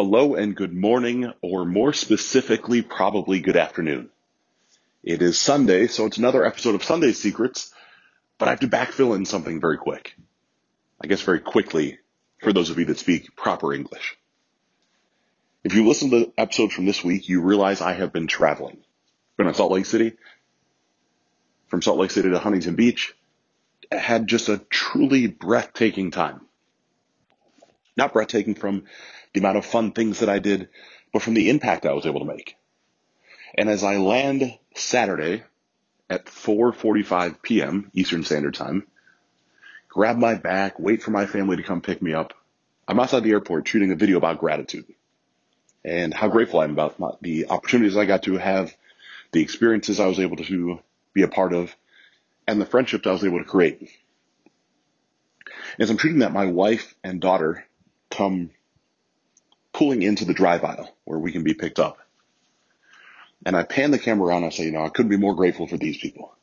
Hello and good morning, or more specifically, probably good afternoon. It is Sunday, so it's another episode of Sunday Secrets, but I have to backfill in something very quick. I guess very quickly for those of you that speak proper English. If you listen to the episode from this week, you realize I have been traveling. Been in Salt Lake City, from Salt Lake City to Huntington Beach, had just a truly breathtaking time. Not breathtaking from the amount of fun things that I did, but from the impact I was able to make. And as I land Saturday at 4:45 p.m. Eastern Standard Time, grab my bag, wait for my family to come pick me up. I'm outside the airport shooting a video about gratitude and how grateful I am about my, the opportunities I got to have, the experiences I was able to be a part of, and the friendships I was able to create. As I'm shooting that, my wife and daughter come pulling into the drive aisle where we can be picked up. And I pan the camera around I say, you know, I couldn't be more grateful for these people.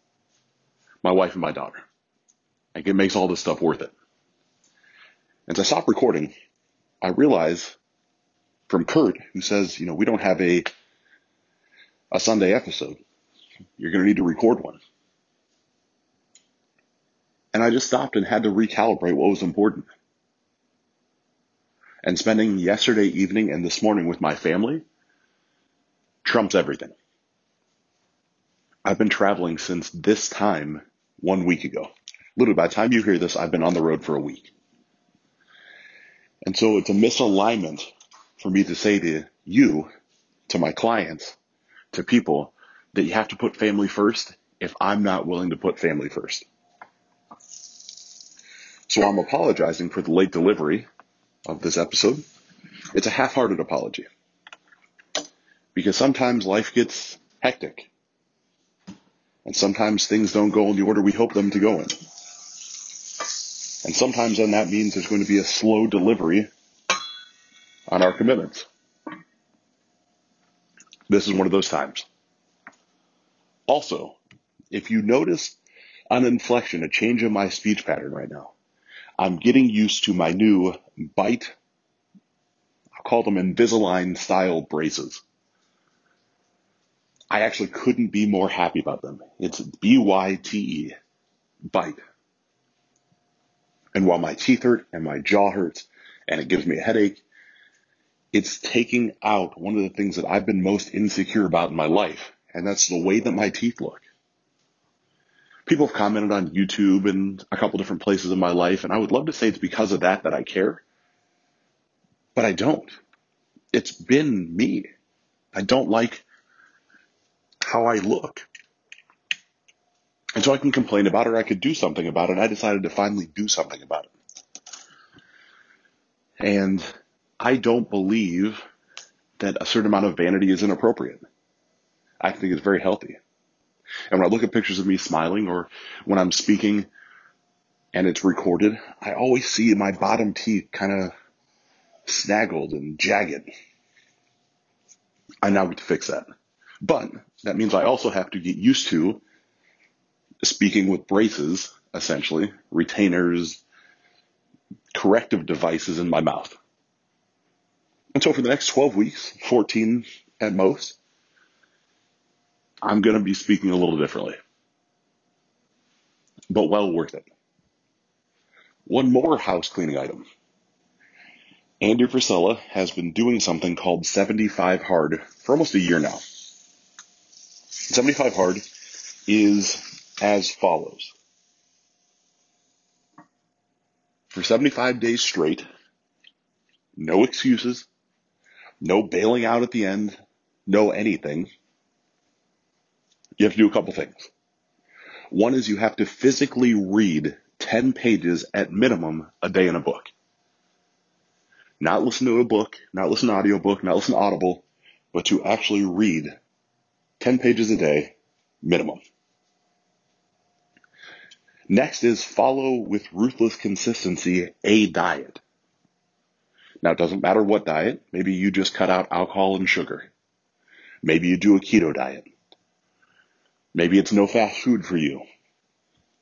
My wife and my daughter. Like it makes all this stuff worth it. As I stop recording, I realize from Kurt, who says, you know, we don't have a a Sunday episode. You're going to need to record one. And I just stopped and had to recalibrate what was important and spending yesterday evening and this morning with my family trumps everything. I've been traveling since this time one week ago. Literally, by the time you hear this, I've been on the road for a week. And so it's a misalignment for me to say to you, to my clients, to people, that you have to put family first if I'm not willing to put family first. So I'm apologizing for the late delivery of this episode. It's a half-hearted apology. Because sometimes life gets hectic. And sometimes things don't go in the order we hope them to go in. And sometimes then that means there's going to be a slow delivery on our commitments. This is one of those times. Also, if you notice an inflection, a change in my speech pattern right now, I'm getting used to my new Byte, I'll call them Invisalign style braces. I actually couldn't be more happy about them. It's B-Y-T-E, Byte. And while my teeth hurt and my jaw hurts and it gives me a headache, it's taking out one of the things that I've been most insecure about in my life, and that's the way that my teeth look people have commented on YouTube and a couple different places in my life, and I would love to say it's because of that that I care, but I don't. It's been me. I don't like how I look. And so I can complain about it or I could do something about it. And I decided to finally do something about it. And I don't believe that a certain amount of vanity is inappropriate. I think it's very healthy. And when I look at pictures of me smiling or when I'm speaking and it's recorded, I always see my bottom teeth kind of snaggled and jagged. I now get to fix that. But that means I also have to get used to speaking with braces, essentially, retainers, corrective devices in my mouth. And so for the next 12 weeks, 14 at most, I'm going to be speaking a little differently, but well worth it. One more house cleaning item. Andrew Frisella has been doing something called 75 Hard for almost a year now. 75 Hard is as follows. For 75 days straight, no excuses, no bailing out at the end, no anything you have to do a couple things. One is you have to physically read 10 pages at minimum a day in a book. Not listen to a book, not listen to audio book, not listen to Audible, but to actually read 10 pages a day minimum. Next is follow with ruthless consistency a diet. Now it doesn't matter what diet. Maybe you just cut out alcohol and sugar. Maybe you do a keto diet. Maybe it's no fast food for you,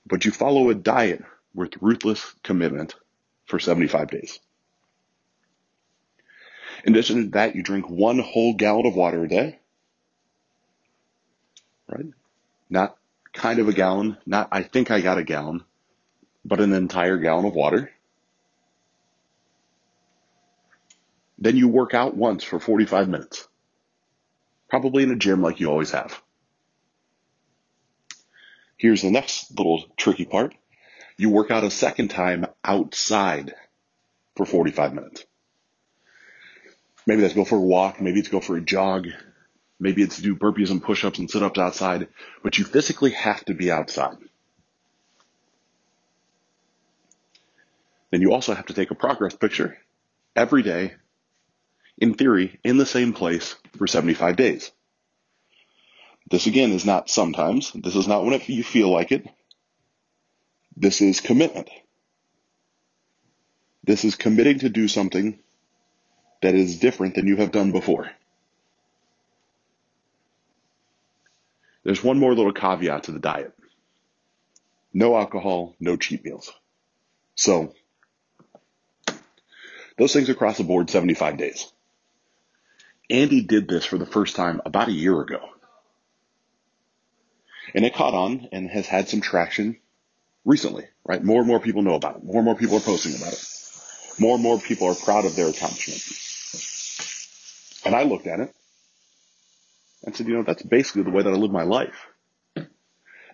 but you follow a diet with ruthless commitment for 75 days. In addition to that, you drink one whole gallon of water a day. Right? Not kind of a gallon, not I think I got a gallon, but an entire gallon of water. Then you work out once for 45 minutes. Probably in a gym like you always have. Here's the next little tricky part. You work out a second time outside for 45 minutes. Maybe that's go for a walk. Maybe it's go for a jog. Maybe it's do burpees and push-ups and sit-ups outside, but you physically have to be outside. Then you also have to take a progress picture every day, in theory, in the same place for 75 days. This again is not sometimes. This is not when you feel like it. This is commitment. This is committing to do something that is different than you have done before. There's one more little caveat to the diet. No alcohol, no cheat meals. So, those things across the board, 75 days. Andy did this for the first time about a year ago. And it caught on and has had some traction recently, right? More and more people know about it. More and more people are posting about it. More and more people are proud of their accomplishment. And I looked at it and said, you know, that's basically the way that I live my life.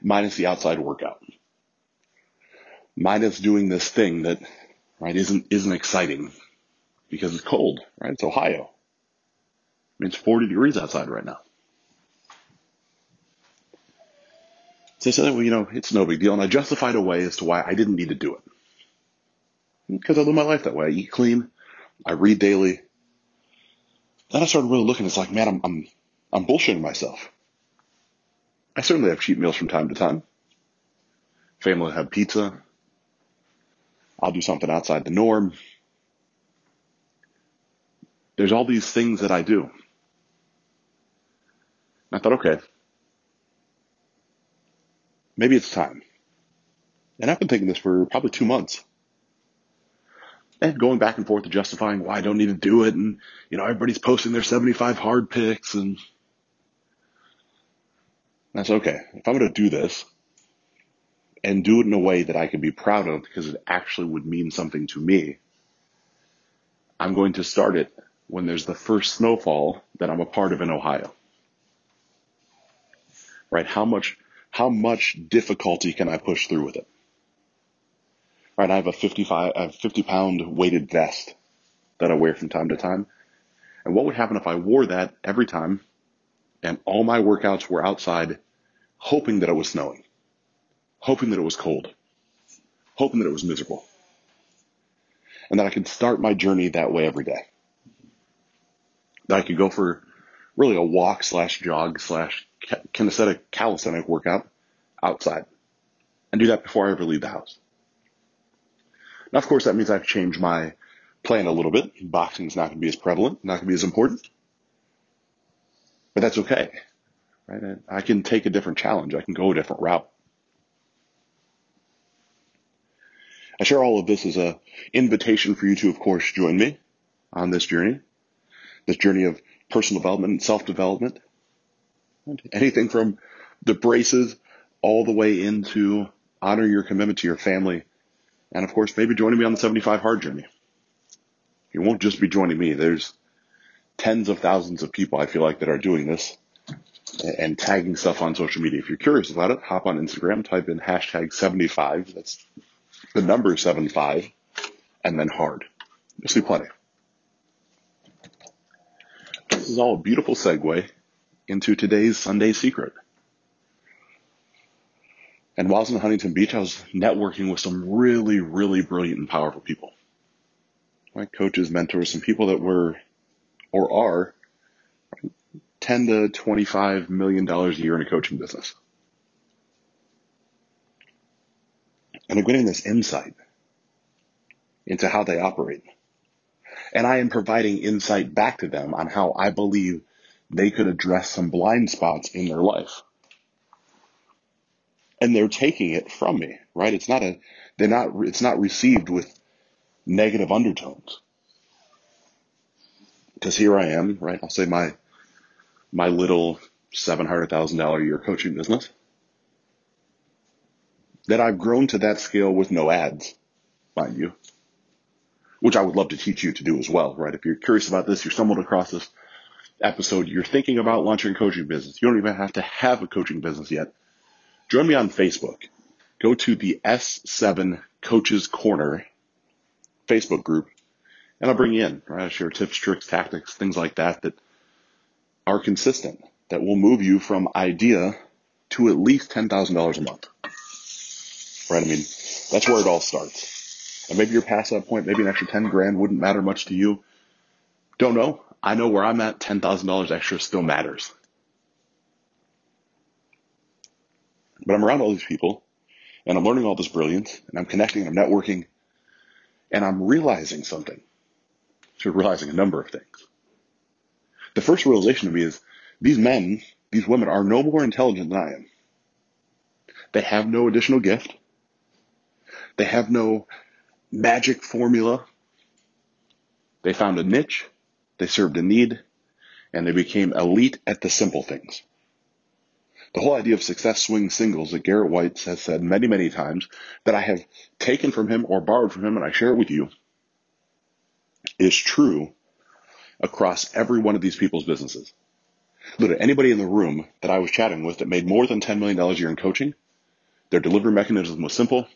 Minus the outside workout. Minus doing this thing that, right, isn't, isn't exciting because it's cold, right? It's Ohio. I mean, it's 40 degrees outside right now. So I said, well, you know, it's no big deal. And I justified a way as to why I didn't need to do it. Because I live my life that way. I eat clean. I read daily. Then I started really looking. It's like, man, I'm, I'm, I'm bullshitting myself. I certainly have cheat meals from time to time. Family have pizza. I'll do something outside the norm. There's all these things that I do. And I thought, okay, maybe it's time. And I've been thinking this for probably two months. And going back and forth to justifying why I don't need to do it. And, you know, everybody's posting their 75 hard pics and that's okay. If I'm going to do this and do it in a way that I can be proud of because it actually would mean something to me, I'm going to start it when there's the first snowfall that I'm a part of in Ohio. Right? How much how much difficulty can I push through with it? Right, I have a 55, a 50 pound weighted vest that I wear from time to time. And what would happen if I wore that every time and all my workouts were outside hoping that it was snowing, hoping that it was cold, hoping that it was miserable. And that I could start my journey that way every day. That I could go for really a walk slash jog slash kinesthetic calisthenic workout outside and do that before I ever leave the house. Now, of course, that means I've changed my plan a little bit. Boxing is not going to be as prevalent, not going to be as important, but that's okay, right? I can take a different challenge. I can go a different route. I share all of this as a invitation for you to, of course, join me on this journey, this journey of personal development and self-development. Anything from the braces all the way into honor your commitment to your family. And of course, maybe joining me on the 75 hard journey. You won't just be joining me. There's tens of thousands of people I feel like that are doing this and tagging stuff on social media. If you're curious about it, hop on Instagram, type in hashtag 75. That's the number 75 and then hard. You'll see plenty. This is all a beautiful segue into today's Sunday secret. And while I was in Huntington Beach, I was networking with some really, really brilliant and powerful people. My Coaches, mentors, some people that were or are 10 to 25 million dollars a year in a coaching business. And I'm getting this insight into how they operate. And I am providing insight back to them on how I believe they could address some blind spots in their life and they're taking it from me, right? It's not a, they're not, it's not received with negative undertones. Because here I am, right? I'll say my, my little $700,000 a year coaching business that I've grown to that scale with no ads, mind you, which I would love to teach you to do as well, right? If you're curious about this, you stumbled across this episode, you're thinking about launching a coaching business. You don't even have to have a coaching business yet. Join me on Facebook. Go to the S7 Coaches Corner Facebook group and I'll bring you in, right? I share tips, tricks, tactics, things like that that are consistent, that will move you from idea to at least $10,000 a month. Right? I mean, that's where it all starts. And maybe you're past that point, maybe an extra 10 grand wouldn't matter much to you. Don't know. I know where I'm at, $10,000 extra still matters. But I'm around all these people and I'm learning all this brilliance and I'm connecting, and I'm networking, and I'm realizing something. So realizing a number of things. The first realization to me is these men, these women are no more intelligent than I am. They have no additional gift. They have no magic formula. They found a niche, they served a need, and they became elite at the simple things. The whole idea of success swing singles that Garrett White has said many, many times that I have taken from him or borrowed from him and I share it with you is true across every one of these people's businesses. Literally anybody in the room that I was chatting with that made more than $10 million a year in coaching, their delivery mechanism was simple.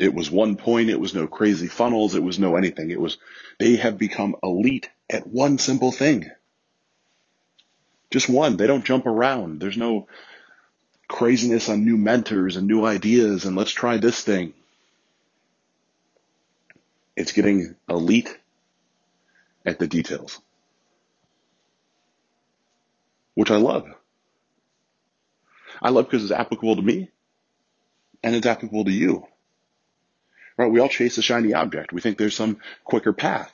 It was one point. It was no crazy funnels. It was no anything. It was, they have become elite at one simple thing. Just one. They don't jump around. There's no craziness on new mentors and new ideas and let's try this thing. It's getting elite at the details, which I love. I love because it's applicable to me and it's applicable to you. Right? We all chase a shiny object. We think there's some quicker path.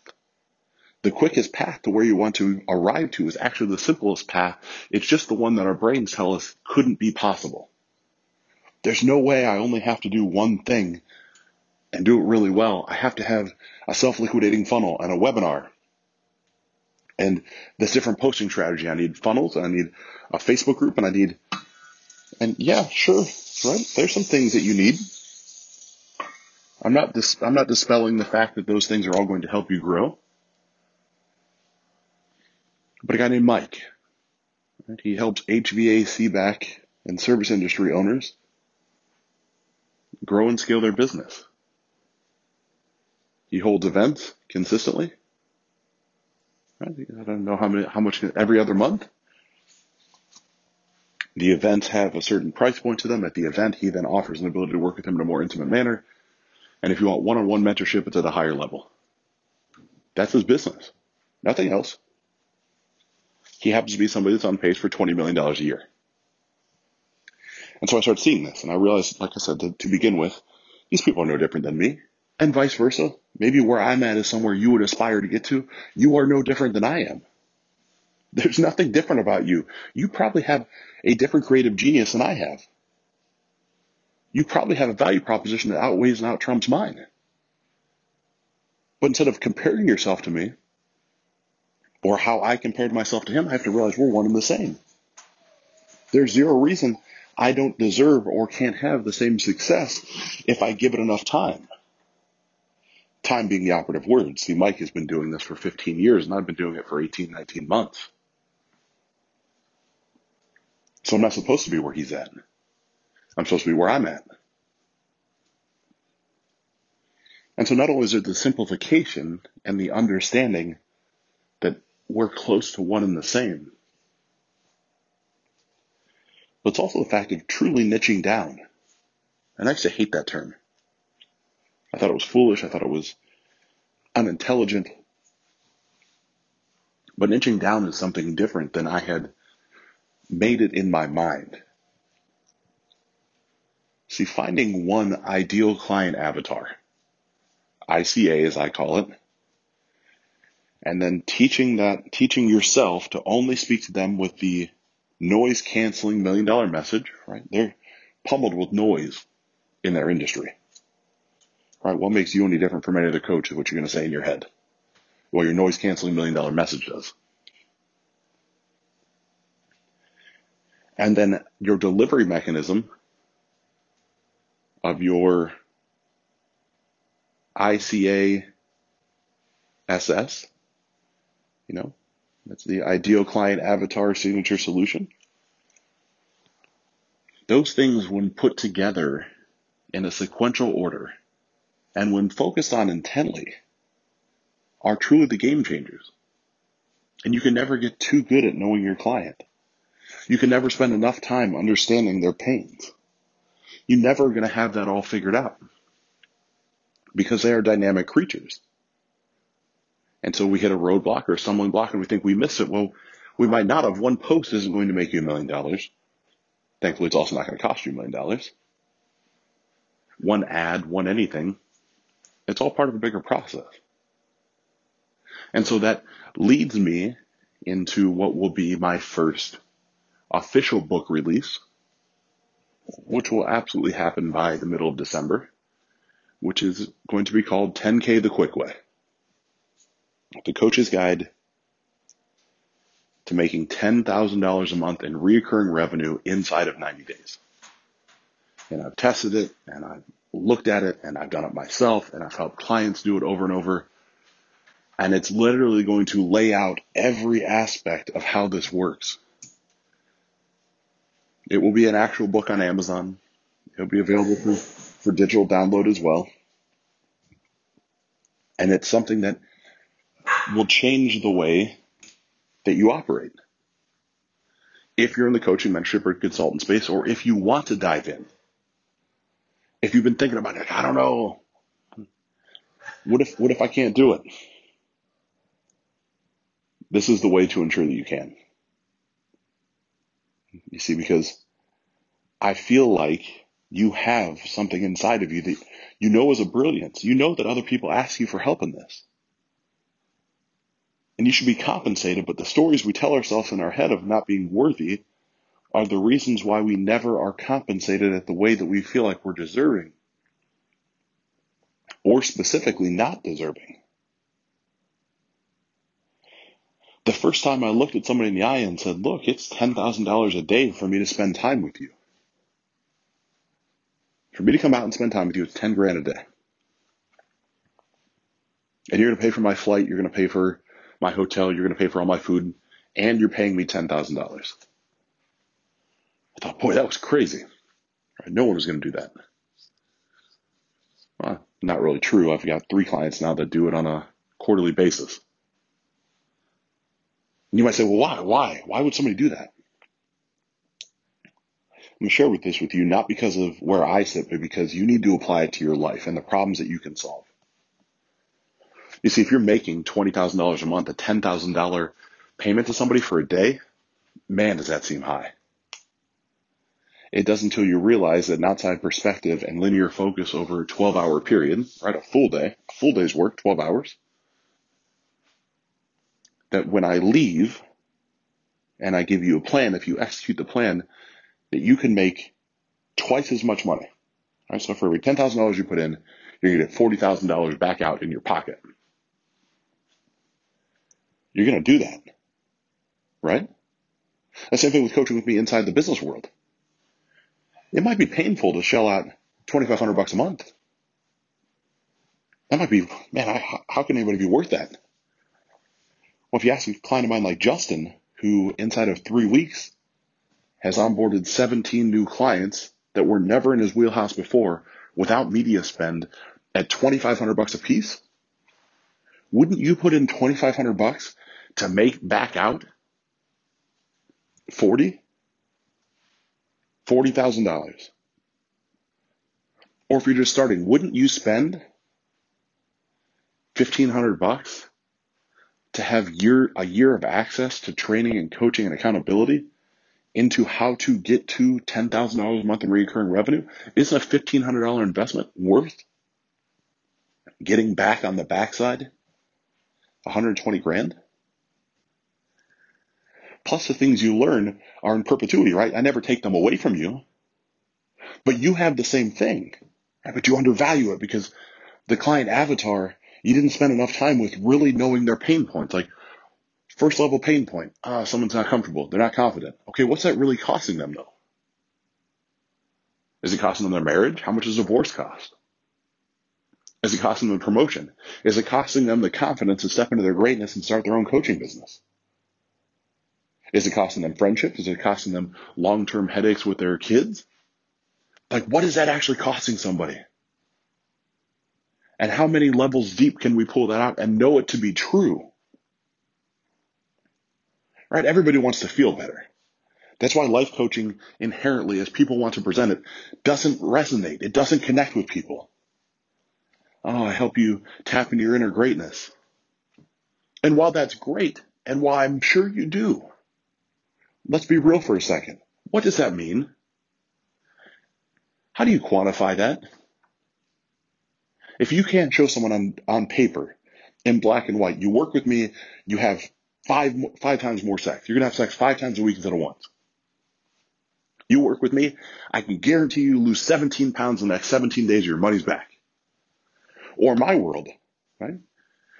The quickest path to where you want to arrive to is actually the simplest path. It's just the one that our brains tell us couldn't be possible. There's no way I only have to do one thing and do it really well. I have to have a self-liquidating funnel and a webinar and this different posting strategy. I need funnels, I need a Facebook group, and I need, and yeah, sure, right? There's some things that you need. I'm not dis- I'm not dispelling the fact that those things are all going to help you grow. But a guy named Mike, right? he helps HVAC back and service industry owners grow and scale their business. He holds events consistently I don't know how many, how much every other month. The events have a certain price point to them. At the event, he then offers an ability to work with him in a more intimate manner. And if you want one-on-one mentorship, it's at a higher level. That's his business. Nothing else. He happens to be somebody that's on pace for $20 million a year. And so I started seeing this and I realized, like I said, to, to begin with, these people are no different than me and vice versa. Maybe where I'm at is somewhere you would aspire to get to. You are no different than I am. There's nothing different about you. You probably have a different creative genius than I have. You probably have a value proposition that outweighs and outtrumps mine. But instead of comparing yourself to me, or how I compared myself to him, I have to realize we're one and the same. There's zero reason I don't deserve or can't have the same success if I give it enough time time being the operative word. See, Mike has been doing this for 15 years and I've been doing it for 18, 19 months. So I'm not supposed to be where he's at. I'm supposed to be where I'm at. And so not only is it the simplification and the understanding that we're close to one and the same, but it's also the fact of truly niching down. And I used to hate that term. I thought it was foolish. I thought it was unintelligent. But niching down is something different than I had made it in my mind. See, finding one ideal client avatar, ICA as I call it, and then teaching that, teaching yourself to only speak to them with the noise canceling million dollar message, right? They're pummeled with noise in their industry right? What makes you any different from any other coach is what you're going to say in your head. Well, your noise canceling million dollar message does. And then your delivery mechanism of your ICA SS, you know, that's the ideal client avatar signature solution. Those things, when put together in a sequential order and when focused on intently, are truly the game changers. And you can never get too good at knowing your client. You can never spend enough time understanding their pains. You're never going to have that all figured out because they are dynamic creatures. And so we hit a roadblock or a stumbling block and we think we missed it. Well, we might not have. One post isn't going to make you a million dollars. Thankfully, it's also not going to cost you a million dollars. One ad, one anything. It's all part of a bigger process. And so that leads me into what will be my first official book release, which will absolutely happen by the middle of December, which is going to be called 10K the Quick Way the coach's guide to making $10,000 a month in reoccurring revenue inside of 90 days. And I've tested it and I've looked at it and I've done it myself and I've helped clients do it over and over. And it's literally going to lay out every aspect of how this works. It will be an actual book on Amazon. It'll be available for, for digital download as well. And it's something that will change the way that you operate. If you're in the coaching, mentorship, or consultant space, or if you want to dive in, if you've been thinking about it, I don't know, what if what if I can't do it? This is the way to ensure that you can. You see, because I feel like you have something inside of you that you know is a brilliance. You know that other people ask you for help in this and you should be compensated, but the stories we tell ourselves in our head of not being worthy are the reasons why we never are compensated at the way that we feel like we're deserving. Or specifically not deserving. The first time I looked at somebody in the eye and said, look, it's $10,000 a day for me to spend time with you. For me to come out and spend time with you, it's 10 grand a day. And you're going to pay for my flight. You're going to pay for my hotel, you're going to pay for all my food, and you're paying me $10,000. I thought, boy, that was crazy. No one was going to do that. Well, not really true. I've got three clients now that do it on a quarterly basis. And you might say, well, why? Why? Why would somebody do that? I'm share with this with you, not because of where I sit, but because you need to apply it to your life and the problems that you can solve. You see, if you're making $20,000 a month, a $10,000 payment to somebody for a day, man, does that seem high. It does until you realize that an outside perspective and linear focus over a 12 hour period, right? A full day, a full day's work, 12 hours. That when I leave and I give you a plan, if you execute the plan, that you can make twice as much money. Right? So for every $10,000 you put in, you're going to get $40,000 back out in your pocket. You're going to do that. Right? The same thing with coaching with me inside the business world. It might be painful to shell out 2500 bucks a month. That might be, man, I, how can anybody be worth that? Well, if you ask a client of mine like Justin, who inside of three weeks has onboarded 17 new clients that were never in his wheelhouse before without media spend at 2500 bucks a piece, wouldn't you put in 2500 bucks to make back out 40 $40,000. Or if you're just starting, wouldn't you spend 1500 bucks to have year a year of access to training and coaching and accountability into how to get to $10,000 a month in recurring revenue? Isn't a $1,500 investment worth getting back on the backside 120 grand? plus the things you learn are in perpetuity, right? I never take them away from you. But you have the same thing? But you undervalue it because the client avatar You didn't spend enough time with really knowing their pain points. Like, first level pain point. Ah, someone's not comfortable. They're not confident. Okay, what's that really costing them though? Is it costing them their marriage? How much does divorce cost? Is it costing them promotion? Is it costing them the confidence to step into their greatness and start their own coaching business? Is it costing them friendships? Is it costing them long term headaches with their kids? Like, what is that actually costing somebody? And how many levels deep can we pull that out and know it to be true? Right? Everybody wants to feel better. That's why life coaching inherently, as people want to present it, doesn't resonate. It doesn't connect with people. Oh, I help you tap into your inner greatness. And while that's great, and while I'm sure you do, let's be real for a second. What does that mean? How do you quantify that? If you can't show someone on, on paper in black and white, you work with me, you have five, five times more sex. You're going to have sex five times a week instead of once. You work with me, I can guarantee you lose 17 pounds in the next 17 days, your money's back. Or my world, right?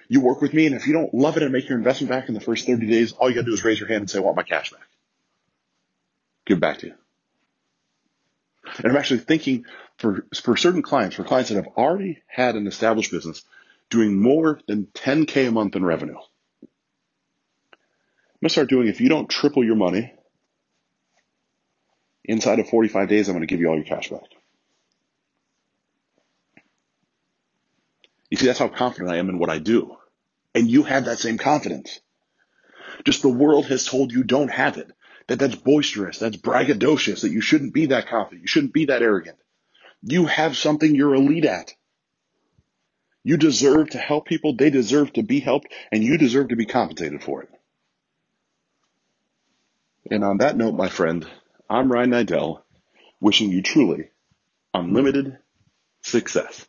You work with me, and if you don't love it and make your investment back in the first 30 days, all you gotta do is raise your hand and say, I want my cash back. Give it back to you. And I'm actually thinking for, for certain clients, for clients that have already had an established business, doing more than 10K a month in revenue. I'm gonna start doing, if you don't triple your money inside of 45 days, I'm gonna give you all your cash back. You see, that's how confident I am in what I do. And you have that same confidence. Just the world has told you don't have it. That that's boisterous, that's braggadocious, that you shouldn't be that confident, you shouldn't be that arrogant. You have something you're elite at. You deserve to help people, they deserve to be helped, and you deserve to be compensated for it. And on that note, my friend, I'm Ryan Niddel, wishing you truly unlimited success.